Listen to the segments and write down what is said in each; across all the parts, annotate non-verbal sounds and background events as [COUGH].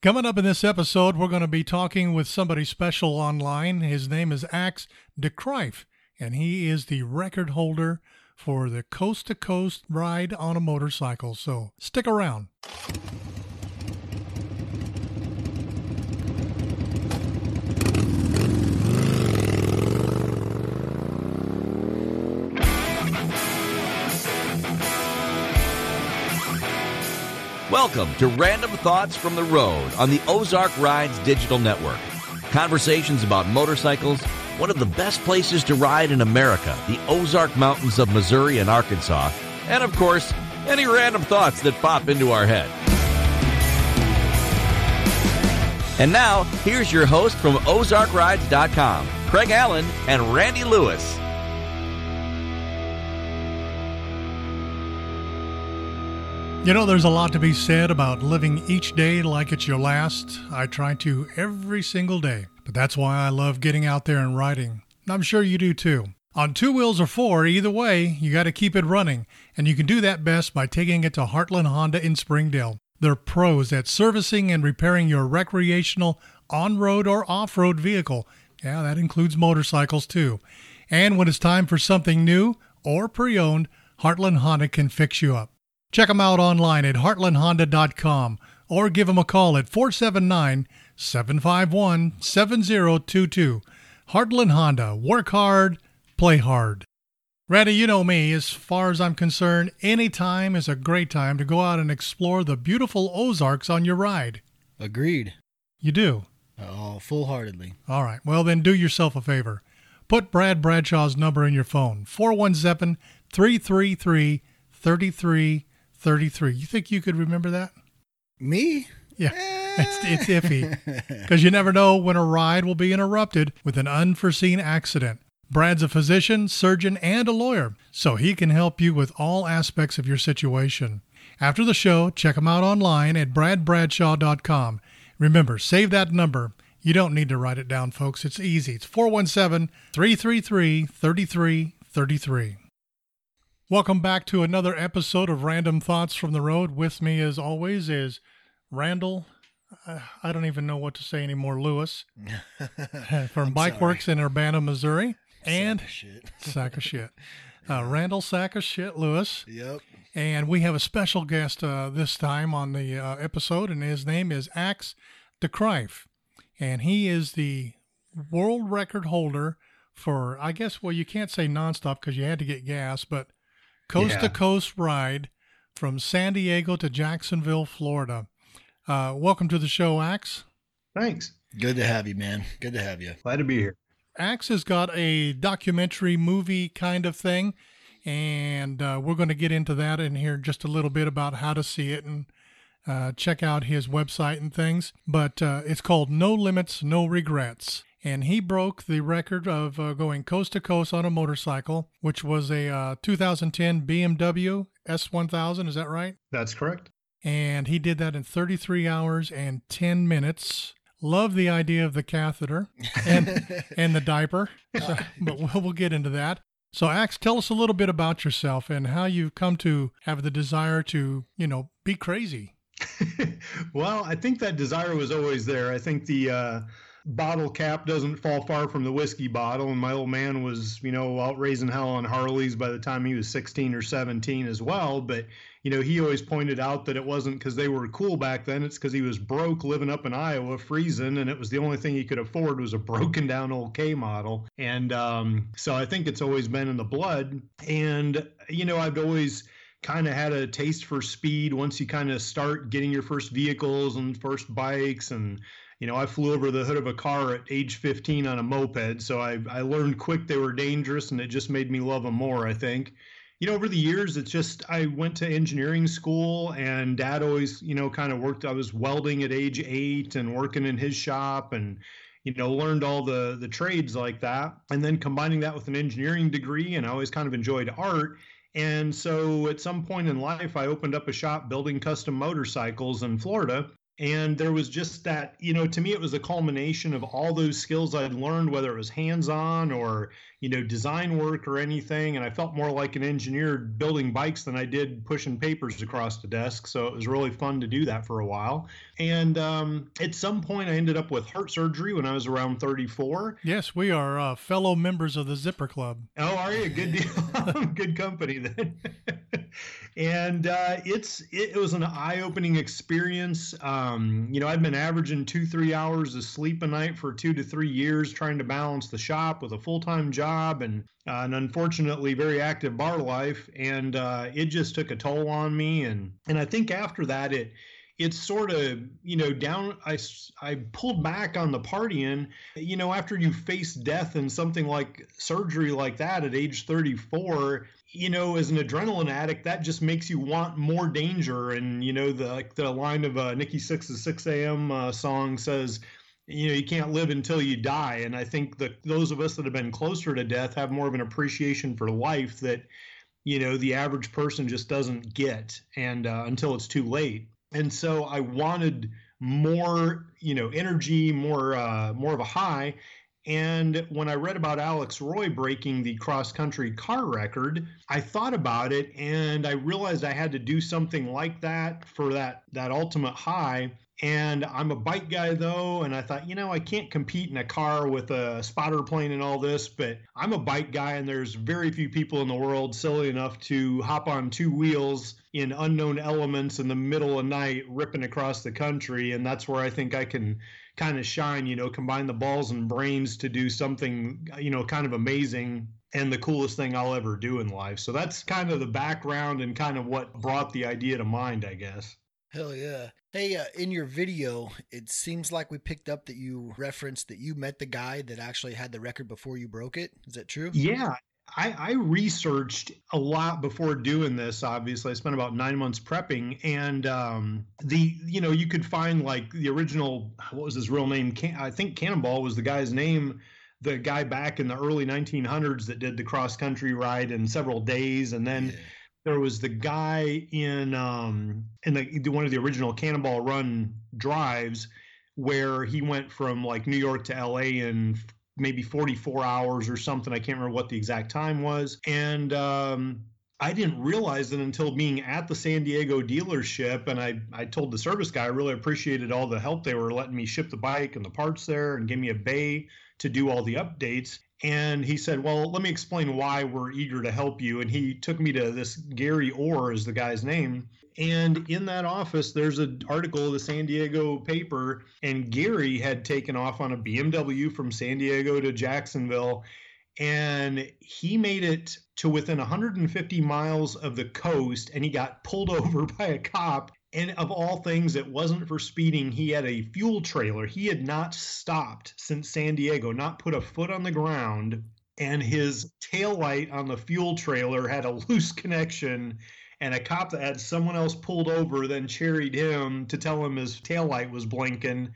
Coming up in this episode, we're going to be talking with somebody special online. His name is Axe de DeCrife, and he is the record holder for the coast to coast ride on a motorcycle. So stick around. Welcome to Random Thoughts from the Road on the Ozark Rides Digital Network. Conversations about motorcycles, one of the best places to ride in America, the Ozark Mountains of Missouri and Arkansas, and of course, any random thoughts that pop into our head. And now, here's your host from OzarkRides.com, Craig Allen and Randy Lewis. You know, there's a lot to be said about living each day like it's your last. I try to every single day, but that's why I love getting out there and riding. I'm sure you do too. On two wheels or four, either way, you got to keep it running, and you can do that best by taking it to Heartland Honda in Springdale. They're pros at servicing and repairing your recreational on road or off road vehicle. Yeah, that includes motorcycles too. And when it's time for something new or pre owned, Heartland Honda can fix you up. Check them out online at heartlandhonda.com or give them a call at 479 751 7022. Heartland Honda. Work hard, play hard. Randy, you know me. As far as I'm concerned, any time is a great time to go out and explore the beautiful Ozarks on your ride. Agreed. You do? Oh, full heartedly. All right. Well, then do yourself a favor. Put Brad Bradshaw's number in your phone 417 333 3333. You think you could remember that? Me? Yeah. Eh. It's, it's iffy [LAUGHS] because you never know when a ride will be interrupted with an unforeseen accident. Brad's a physician, surgeon, and a lawyer, so he can help you with all aspects of your situation. After the show, check him out online at bradbradshaw.com. Remember, save that number. You don't need to write it down, folks. It's easy. It's 417 333 3333. Welcome back to another episode of Random Thoughts from the Road. With me, as always, is Randall. Uh, I don't even know what to say anymore. Lewis [LAUGHS] from Bike Works in Urbana, Missouri, and [LAUGHS] Sack of shit. sack of shit. Uh, Randall sack of shit Lewis, Yep. and we have a special guest uh, this time on the uh, episode, and his name is Axe DeCrife, and he is the world record holder for I guess well you can't say nonstop because you had to get gas, but coast to coast ride from San Diego to Jacksonville, Florida. Uh, welcome to the show, Axe. Thanks. Good to have you, man. Good to have you. Glad to be here. Axe has got a documentary movie kind of thing, and uh, we're going to get into that in here just a little bit about how to see it and uh, check out his website and things. But uh, it's called No Limits, No Regrets. And he broke the record of uh, going coast to coast on a motorcycle, which was a uh, 2010 BMW S1000. Is that right? That's correct. and he did that in 33 hours and 10 minutes. Love the idea of the catheter and [LAUGHS] and the diaper, so, but we'll, we'll get into that. So, Axe, tell us a little bit about yourself and how you've come to have the desire to, you know, be crazy. [LAUGHS] well, I think that desire was always there. I think the uh, bottle cap doesn't fall far from the whiskey bottle, and my old man was, you know, out raising hell on Harleys by the time he was 16 or 17 as well. But you know, he always pointed out that it wasn't because they were cool back then. It's because he was broke living up in Iowa, freezing, and it was the only thing he could afford was a broken down old K model. And um, so I think it's always been in the blood. And you know, I've always kind of had a taste for speed once you kind of start getting your first vehicles and first bikes and you know i flew over the hood of a car at age 15 on a moped so i, I learned quick they were dangerous and it just made me love them more i think you know over the years it's just i went to engineering school and dad always you know kind of worked i was welding at age eight and working in his shop and you know learned all the the trades like that and then combining that with an engineering degree and i always kind of enjoyed art and so at some point in life, I opened up a shop building custom motorcycles in Florida. And there was just that you know to me it was a culmination of all those skills i'd learned whether it was hands-on or you know design work or anything and i felt more like an engineer building bikes than i did pushing papers across the desk so it was really fun to do that for a while and um, at some point i ended up with heart surgery when i was around 34 Yes, we are uh, fellow members of the Zipper Club. Oh, are you? Good deal. [LAUGHS] Good company then. [LAUGHS] and uh, it's it, was an eye-opening experience. Um, you know, I've been averaging two three hours of sleep a night for two to three years, trying to balance the shop with a full-time job and uh, an unfortunately very active bar life, and uh, it just took a toll on me. And and I think after that, it it's sort of you know down I, I pulled back on the partying you know after you face death and something like surgery like that at age 34 you know as an adrenaline addict that just makes you want more danger. And you know the the line of uh, nikki sixx's Sixx:A.M. uh, song says you know you can't live until you die. And i think that those of us that have been closer to death have more of an appreciation for life that you know the average person just doesn't get and uh, until it's too late and so I wanted more, you know, energy, more, uh, more of a high. And when I read about Alex Roy breaking the cross country car record, I thought about it and I realized I had to do something like that for that that ultimate high. And I'm a bike guy though, and I thought, you know, I can't compete in a car with a spotter plane and all this, but I'm a bike guy, and there's very few people in the world silly enough to hop on two wheels in unknown elements in the middle of night, ripping across the country. And that's where I think I can kind of shine, you know, combine the balls and brains to do something, you know, kind of amazing and the coolest thing I'll ever do in life. So that's kind of the background and kind of what brought the idea to mind, I guess. Hell yeah. Hey, uh, in your video, it seems like we picked up that you referenced that you met the guy that actually had the record before you broke it. Is that true? Yeah. I, I researched a lot before doing this. Obviously, I spent about nine months prepping, and um, the you know you could find like the original. What was his real name? Can, I think Cannonball was the guy's name. The guy back in the early 1900s that did the cross country ride in several days, and then. Yeah. There was the guy in um, in the one of the original Cannonball Run drives where he went from like New York to LA in maybe 44 hours or something. I can't remember what the exact time was. And um, I didn't realize it until being at the San Diego dealership. And I, I told the service guy I really appreciated all the help they were letting me ship the bike and the parts there and give me a bay to do all the updates. And he said, Well, let me explain why we're eager to help you. And he took me to this Gary Orr, is the guy's name. And in that office, there's an article of the San Diego paper, and Gary had taken off on a BMW from San Diego to Jacksonville. And he made it to within 150 miles of the coast, and he got pulled [LAUGHS] over by a cop. And of all things, it wasn't for speeding. He had a fuel trailer. He had not stopped since San Diego, not put a foot on the ground. And his tail light on the fuel trailer had a [LAUGHS] loose connection and a cop that had someone else pulled over then cherried him to tell him his taillight was blinking.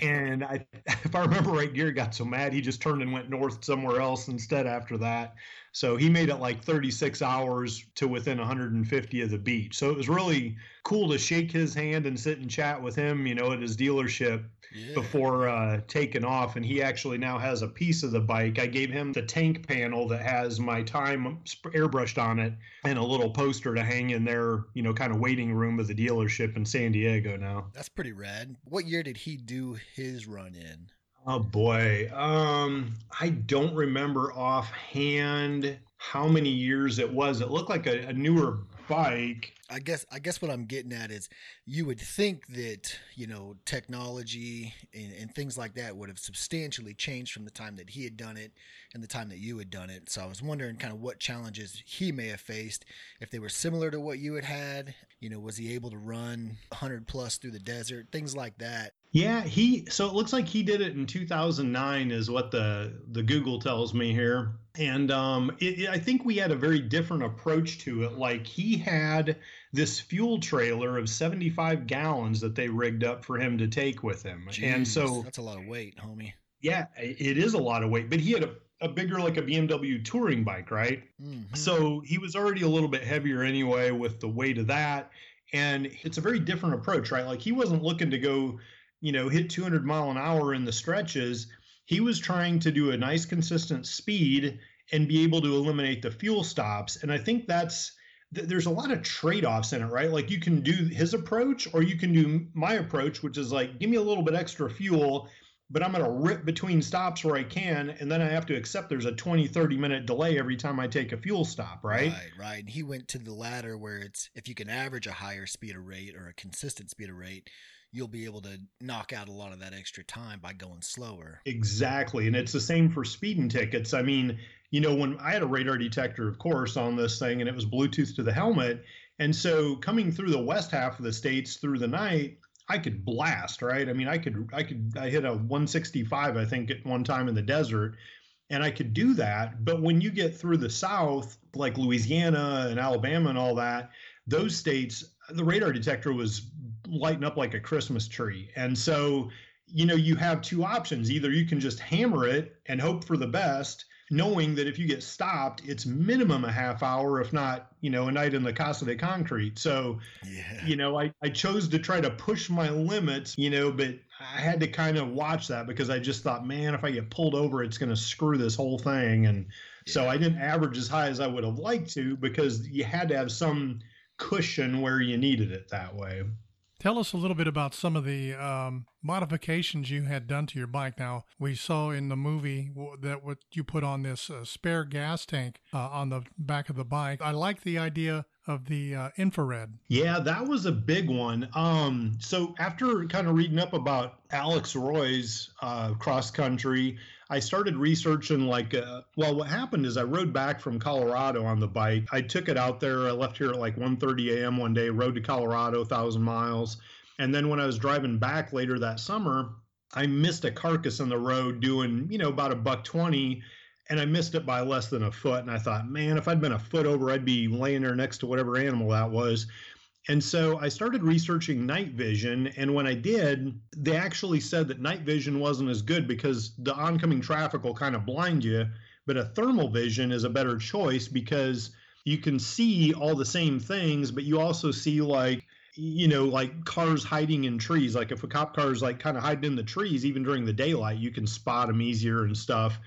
and I, [LAUGHS] if I remember right, Gary got so mad he just turned and went north somewhere else instead after that. So he made it like 36 hours to within 150 of the beach. So it was really cool to shake his hand and sit and chat with him, you know, at his dealership Yeah. before uh, taking off. And he actually now has a piece of the bike. I gave him the tank panel that has my time airbrushed on it and a little poster to hang in their, you know, kind of waiting room of the dealership in San Diego now. That's pretty rad. What year did he do his run in? Oh boy. Um, I don't remember offhand how many years it was. It looked like a, a newer bike. I guess I guess what I'm getting at is you would think that you know technology and, and things like that would have substantially changed from the time that he had done it and the time that you had done it. So I was wondering kind of what challenges he may have faced if they were similar to what you had had. You know, was he able to run 100 plus through the desert, things like that? Yeah, he so it looks like he did it in 2009 is what the the Google tells me here. And um it, it- I think we had a very different approach to it. Like he had this fuel trailer of 75 gallons that they rigged up for him to take with him. and so that's a lot of weight, homie. yeah, it is a lot of weight, but he had a, a bigger like a BMW touring bike, right? Mhm. So he was already a little bit heavier anyway with the weight of that. And it's a very different approach, right? Like he wasn't looking to go, you know, hit 200 mile an hour in the stretches. He was trying to do a nice, consistent speed and be able to eliminate the fuel stops. And I think that's there's a lot of trade-offs in it, right? Like you can do his approach or you can do my approach, which is like give me a little bit extra fuel, but I'm going to rip between stops where I can and then I have to accept there's a 20 30 minute delay every time I take a fuel stop, right? Right, right. And he went to the latter where it's if you can average a higher speed of rate or a consistent speed of rate, you'll be able to knock out a lot of that extra time by going slower. Exactly. And it's the same for speeding tickets. I mean, you know, when I had a radar detector, of course, on this thing, and it was Bluetooth to the helmet. And so coming through the west half of the states through the night, I could blast, right? I mean, I could, I could, I hit a 165, I think, at one time in the desert, and I could do that. But when you get through the south, like Louisiana and Alabama and all that, those states, the radar detector was lighting up like a Christmas tree. And so, you know, you have two options. Either you can just hammer it and hope for the best, knowing that if you get stopped, it's minimum a half hour, if not, you know, a night in the Casa de Concrete. So, yeah. you know, I, I chose to try to push my limits, you know, but I had to kind of watch that because I just thought, man, if I get pulled over, it's going to screw this whole thing. And yeah. so I didn't average as high as I would have liked to because you had to have some cushion where you needed it that way. Tell us a little bit about some of the um, modifications you had done to your bike. Now, we saw in the movie that what you put on this uh, spare gas tank uh, on the back of the bike. I like the idea of the uh, infrared. Yeah, that was a big one. Um, so after kind of reading up about Alex Roy's uh, cross country, I started researching like, uh, well, what happened is I rode back from Colorado on the bike. I took it out there. I left here at like 1:30 a.m. one day, rode to Colorado, thousand miles, and then when I was driving back later that summer, I missed a carcass on the road doing, you know, about a buck twenty and I missed it by less than a foot. And I thought, man, if I'd been a foot over, I'd be laying there next to whatever animal that was. And so I started researching night vision. And when I did, they actually said that night vision wasn't as good because the oncoming traffic will kind of blind you. But a thermal vision is a better choice because you can see all the same things, but you also see like, you know, like cars hiding in trees. Like if a cop car is like kind of hiding in the trees, even during the daylight, you can spot them easier and stuff.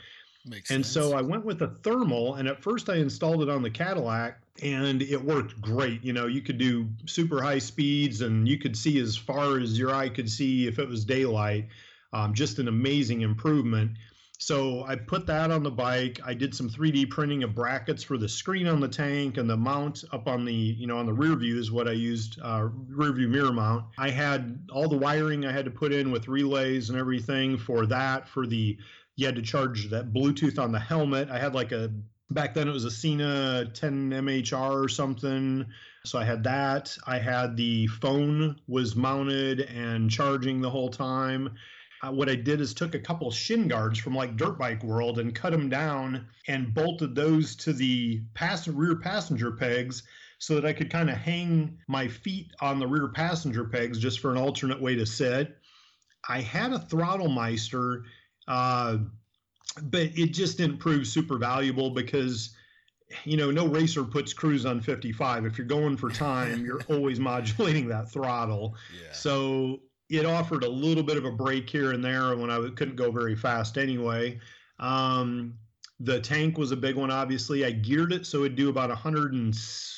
Makes and sense. so I went with a thermal, and at first I installed it on the Cadillac, and it worked great. You know, you could do super high speeds, and you could see as far as your eye could see if it was daylight. Um, just an amazing improvement. So I put that on the bike. I did some 3D printing of brackets for the screen on the tank and the mount up on the, you know, on the rear view is what I used, uh, rear view mirror mount. I had all the wiring I had to put in with relays and everything for that, for the you had to charge that Bluetooth on the helmet. I had like a back then it was a Sena 10 MHR or something. So I had that. I had the phone was mounted and charging the whole time. Uh, what I did is took a couple shin guards from like Dirt Bike World and cut them down and bolted those to the pass- rear passenger pegs so that I could kind of hang my feet on the rear passenger pegs just for an alternate way to sit. I had a Throttlemeister uh, but it just didn't prove super valuable because you know no racer puts cruise on 55 if you're going for time you're [LAUGHS] always modulating that throttle. Yeah. so it offered a little bit of a break here and there when i couldn't go very fast anyway. Um, the tank was a big one obviously. I geared it so it'd do about 100 and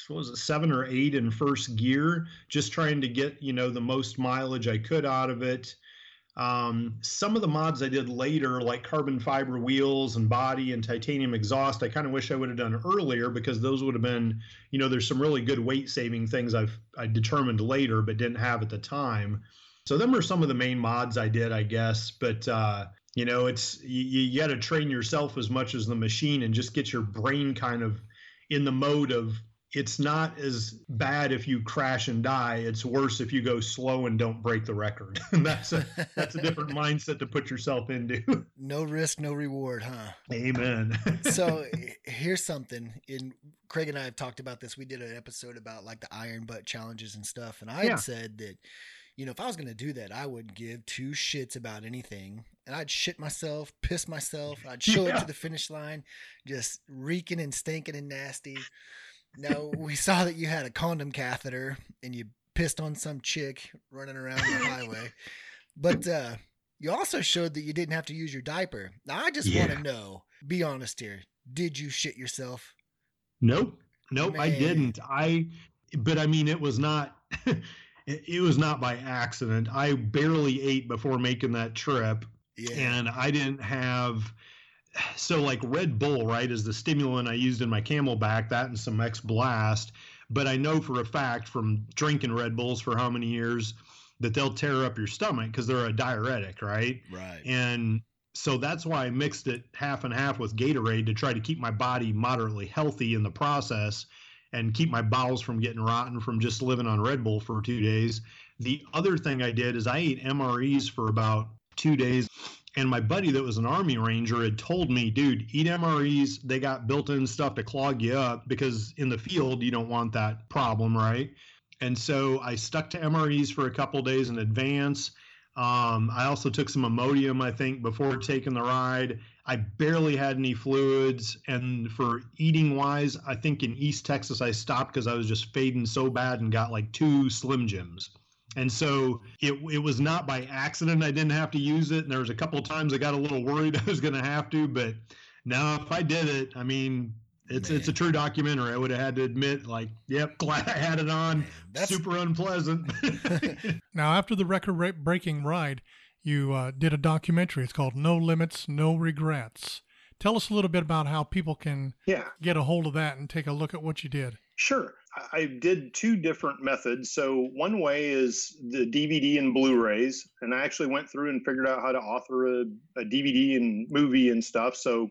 what was it seven or eight in first gear just trying to get you know the most mileage i could out of it um, some of the mods I did later, like carbon fiber wheels and body and titanium exhaust, I kind of wish I would have done earlier because those would have been, you know, there's some really good weight saving things I've I determined later but didn't have at the time. So them are some of the main mods I did, I guess. But uh, you know, it's you, you got to train yourself as much as the machine and just get your brain kind of in the mode of it's not as bad if you crash and die. It's worse if you go slow and don't break the record. [LAUGHS] that's a that's a different [LAUGHS] mindset to put yourself into. no risk, no reward, huh? Amen. [LAUGHS] so here's something. In Craig and I have talked about this. We did an episode about like the iron butt challenges and stuff, and I yeah. had said that you know if I was going to do that, I would give two shits about anything. And I'd shit myself, piss myself. I'd show yeah. it to the finish line, just reeking and stinking and nasty. Now we saw that you had a condom catheter and you pissed on some chick running around the [LAUGHS] highway. But uh, you also showed that you didn't have to use your diaper. Now, I just Yeah. want to know, be honest here. Did you shit yourself? Nope. Nope, I didn't. I but I mean it was not [LAUGHS] it, it was not by accident. I barely ate before making that trip Yeah. and I didn't have so like Red Bull, right, is the stimulant I used in my CamelBak, that and some X Blast. But I know for a fact from drinking Red Bulls for how many years that they'll tear up your stomach because they're a diuretic, right? right. And so that's why I mixed it half and half with Gatorade to try to keep my body moderately healthy in the process and keep my bowels from getting rotten from just living on Red Bull for two days. The other thing I did is I ate MREs for about two days. And my buddy that was an Army Ranger had told me, dude, eat MREs. They got built in stuff to clog you up because in the field, you don't want that problem, right? And so I stuck to MREs for a couple days in advance. Um, I also took some Imodium, I think, before taking the ride. I barely had any fluids. And for eating wise, I think in East Texas, I stopped because I was just fading so bad and got like two Slim Jims. And so it, it was not by accident I didn't have to use it. And there was a couple of times I got a little worried [LAUGHS] I was going to have to. But now, if I did it, I mean, it's it's a true documentary. I would have had to admit, like, yep, [LAUGHS] glad I had it on. That's Super unpleasant. [LAUGHS] Now, after the record-breaking ride, you uh, did a documentary. It's called No Limits, No Regrets. Tell us a little bit about how people can Yeah, get a hold of that and take a look at what you did. sure. I- did two different methods. So one way is the DVD and Blu-rays, and I actually went through and figured out how to author a, a DVD and movie and stuff. So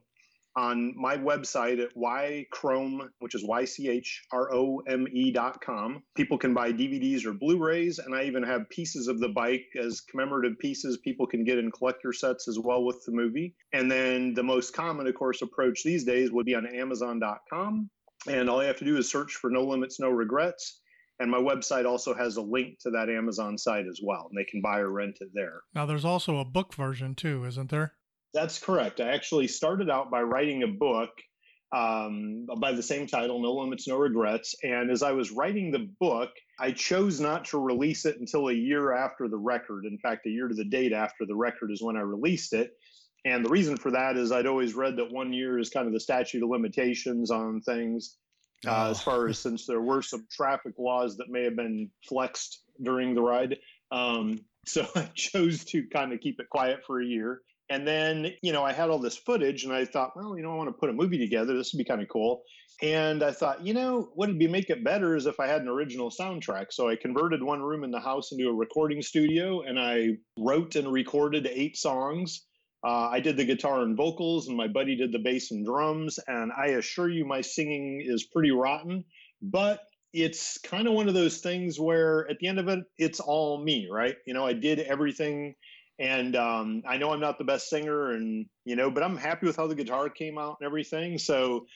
on my website at ychrome, which is y c h r o m e dot com, people can buy DVDs or Blu-rays, and I even have pieces of the bike as commemorative pieces people can get in collector sets as well with the movie. And then the most common, of course, approach these days would be on Amazon.com. And all you have to do is search for No Limits, No Regrets. And my website also has a link to that Amazon site as well, and they can buy or rent it there. Now, there's also a book version too, isn't there? That's correct. I actually started out by writing a book um, by the same title, No Limits, No Regrets. And as I was writing the book, I chose not to release it until a year after the record. In fact, a year to the date after the record is when I released it. And the reason for that is I'd always read that one year is kind of the statute of limitations on things. Uh, as Oh. far as since there were some traffic laws that may have been flexed during the ride. Um, so [LAUGHS] I chose to kind of keep it quiet for a year. And then, you know, I had all this footage and I thought, well, you know, I want to put a movie together. This would be kind of cool. And I thought, you know, what would be make it better is if I had an original soundtrack. So I converted one room in the house into a recording studio and I wrote and recorded eight songs. Uh, I did the guitar and vocals, and my buddy did the bass and drums. And I assure you, my singing is pretty rotten, but it's kind of one of those things where at the end of it, it's all me, right? You know, I did everything. And um, I know I'm not the best singer, and you know, but I'm happy with how the guitar came out and everything. So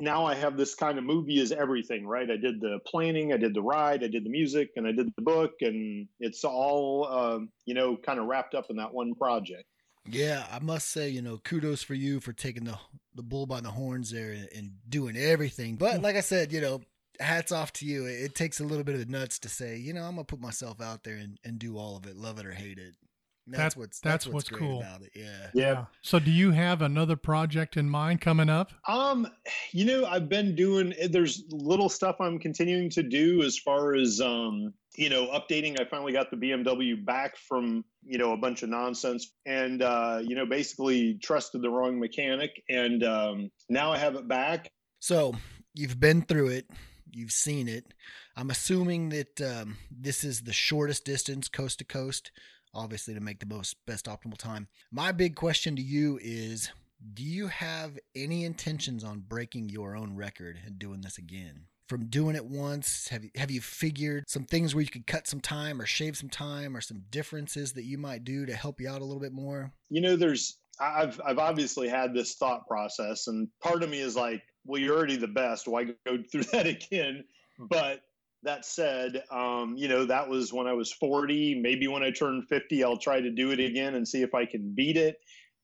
now I have this kind of movie is everything, right? I did the planning, I did the ride, I did the music, and I did the book, and it's all um, you know, kind of wrapped up in that one project. Yeah, I must say, you know, kudos for you for taking the the bull by the horns there and, and doing everything. But like I said, you know, hats off to you. It, it takes a little bit of the nuts to say, you know, I'm gonna put myself out there and, and do all of it, love it or hate it. That's That- what's that's that's, what's great cool. about it. Yeah. Yeah. So, do you have another project in mind coming up? Um, you know, I've been doing there's little stuff I'm continuing to do as far as um, you know, updating. I finally got the BMW back from, you know, a bunch of nonsense and uh, you know, basically trusted the wrong mechanic and um now I have it back. So you've been through it, you've seen it. I'm assuming that um, this is the shortest distance coast to coast, obviously to make the most best optimal time. My big question to you is do you have any intentions on breaking your own record and doing this again? From doing it once, have you, have you figured some things where you could cut some time or shave some time or some differences that you might do to help you out a little bit more? you know there's i've i've obviously had this thought process and part of me is like well you're already the best. Why go [LAUGHS] through that again? But that said um, you know that was when i was 40 maybe when i turn 50 i'll try to do it again and see if i can beat it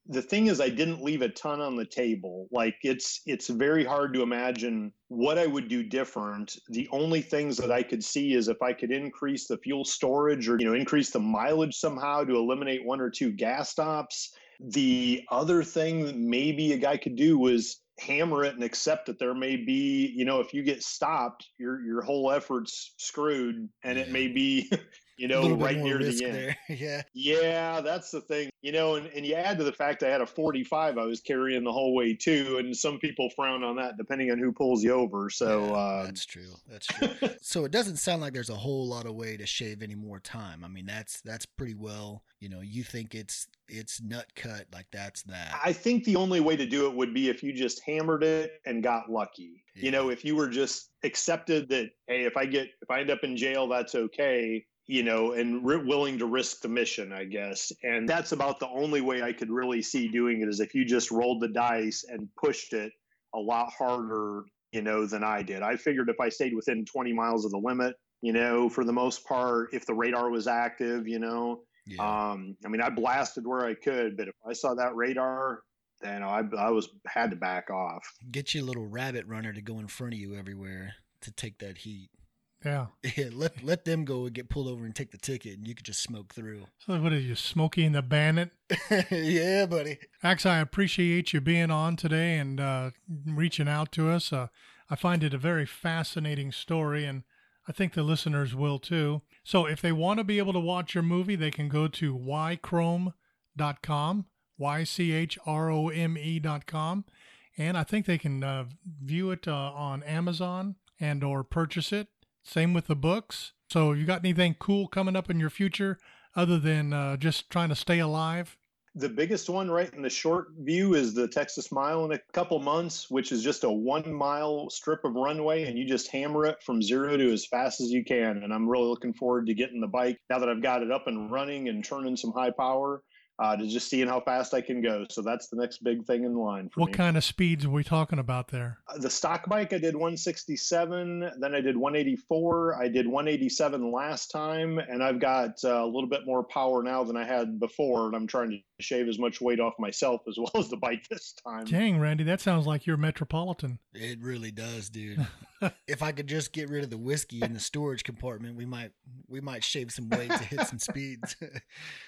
the thing is i didn't leave a ton on the table. Like it's it's very hard to imagine what i would do different. The only things that i could see is if i could increase the fuel storage or you know increase the mileage somehow to eliminate one or two gas stops. The other thing that maybe a guy could do was hammer it and accept that there may be you know if you get stopped your your whole effort's screwed and it may be [LAUGHS] you know, right near the end. There. [LAUGHS] yeah. Yeah, that's the thing. You know, and, and you add to the fact I had a 45 I was carrying the whole way too. And some people frown on that depending on who pulls you over. So yeah, uh, that's true. That's true. [LAUGHS] so it doesn't sound like there's a whole lot of way to shave any more time. I mean, that's that's pretty well, you know, you think it's it's nut cut like that's that. I think the only way to do it would be if you just hammered it and got lucky. Yeah. You know, if you were just accepted that hey, if I get if I end up in jail, that's okay you know, and re- willing to risk the mission, I guess. And that's about the only way I could really see doing it is if you just rolled the dice and pushed it a lot harder, you know, than I did. I figured if I stayed within 20 miles of the limit, you know, for the most part, if the radar was active, you know, yeah. um, I mean, I blasted where I could, but if I saw that radar, then I, I was had to back off. Get you a little rabbit runner to go in front of you everywhere to take that heat. Yeah. [LAUGHS] Yeah. Let let them go and get pulled over and take the ticket, and you could just smoke through. So what are you, Smokey and the Bandit? [LAUGHS] yeah, buddy. Ax, I appreciate you being on today and uh, reaching out to us. Uh, I find it a very fascinating story, and I think the listeners will too. So if they want to be able to watch your movie, they can go to ychrome.com, y c h r o m e.com, and I think they can uh, view it uh, on Amazon and or purchase it same with the books. So, if you got anything cool coming up in your future other than uh, just trying to stay alive? The biggest one, right in the short view, is the Texas Mile in a couple months, which is just a one mile strip of runway, and you just hammer it from zero to as fast as you can. And I'm really looking forward to getting the bike now that I've got it up and running and turning some high power uh, to just seeing how fast I can go. So that's the next big thing in line. what me. kind of speeds are we talking about there? Uh, the stock bike, I did 167, then I did 184. I did 187 last time, and I've got uh, a little bit more power now than I had before. And I'm trying to shave as much weight off myself as [LAUGHS] well as the bike this time. Dang, Randy, that sounds like you're metropolitan. It really does, dude. [LAUGHS] if I could just get rid of the whiskey in the storage compartment, we might we might shave some weight to hit some speeds.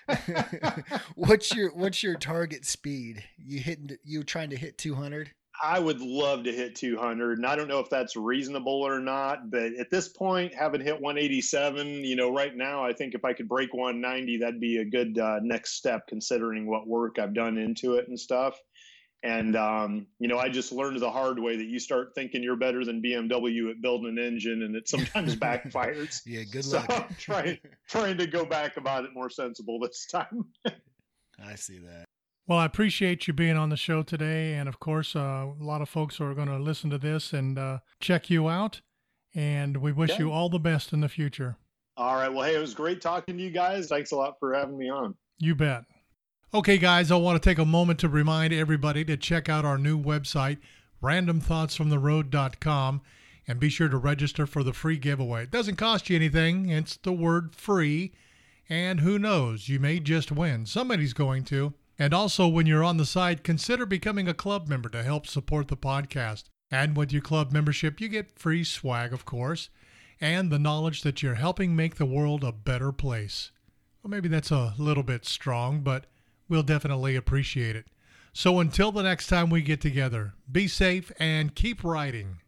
[LAUGHS] what's your what's your target speed? You hitting you trying to hit 200? I would love to hit 200, and I don't know if that's reasonable or not. But at this point, having hit 187, you know, right now, I think if I could break 190, that'd be a good uh, next step, considering what work I've done into it and stuff. And um, you know, I just learned the hard way that you start thinking you're better than BMW at building an engine, and it sometimes [LAUGHS] backfires. yeah, good luck. So I'm trying trying to go back about it more sensible this time. [LAUGHS] I see that. Well, I appreciate you being on the show today, and of course, uh, a lot of folks are going to listen to this and uh, check you out. And we wish you all the best in the future. All right. Well, hey, it was great talking to you guys. Thanks a lot for having me on. You bet. Okay, guys, I want to take a moment to remind everybody to check out our new website, randomthoughtsfromtheroad.com, and be sure to register for the free giveaway. It doesn't cost you anything, it's the word free. And who knows, you may just win. Somebody's going to. And also, when you're on the site, consider becoming a club member to help support the podcast. And with your club membership, you get free swag, of course, and the knowledge that you're helping make the world a better place. Well, maybe that's a little bit strong, but we'll definitely appreciate it. So until the next time we get together, be safe and keep riding.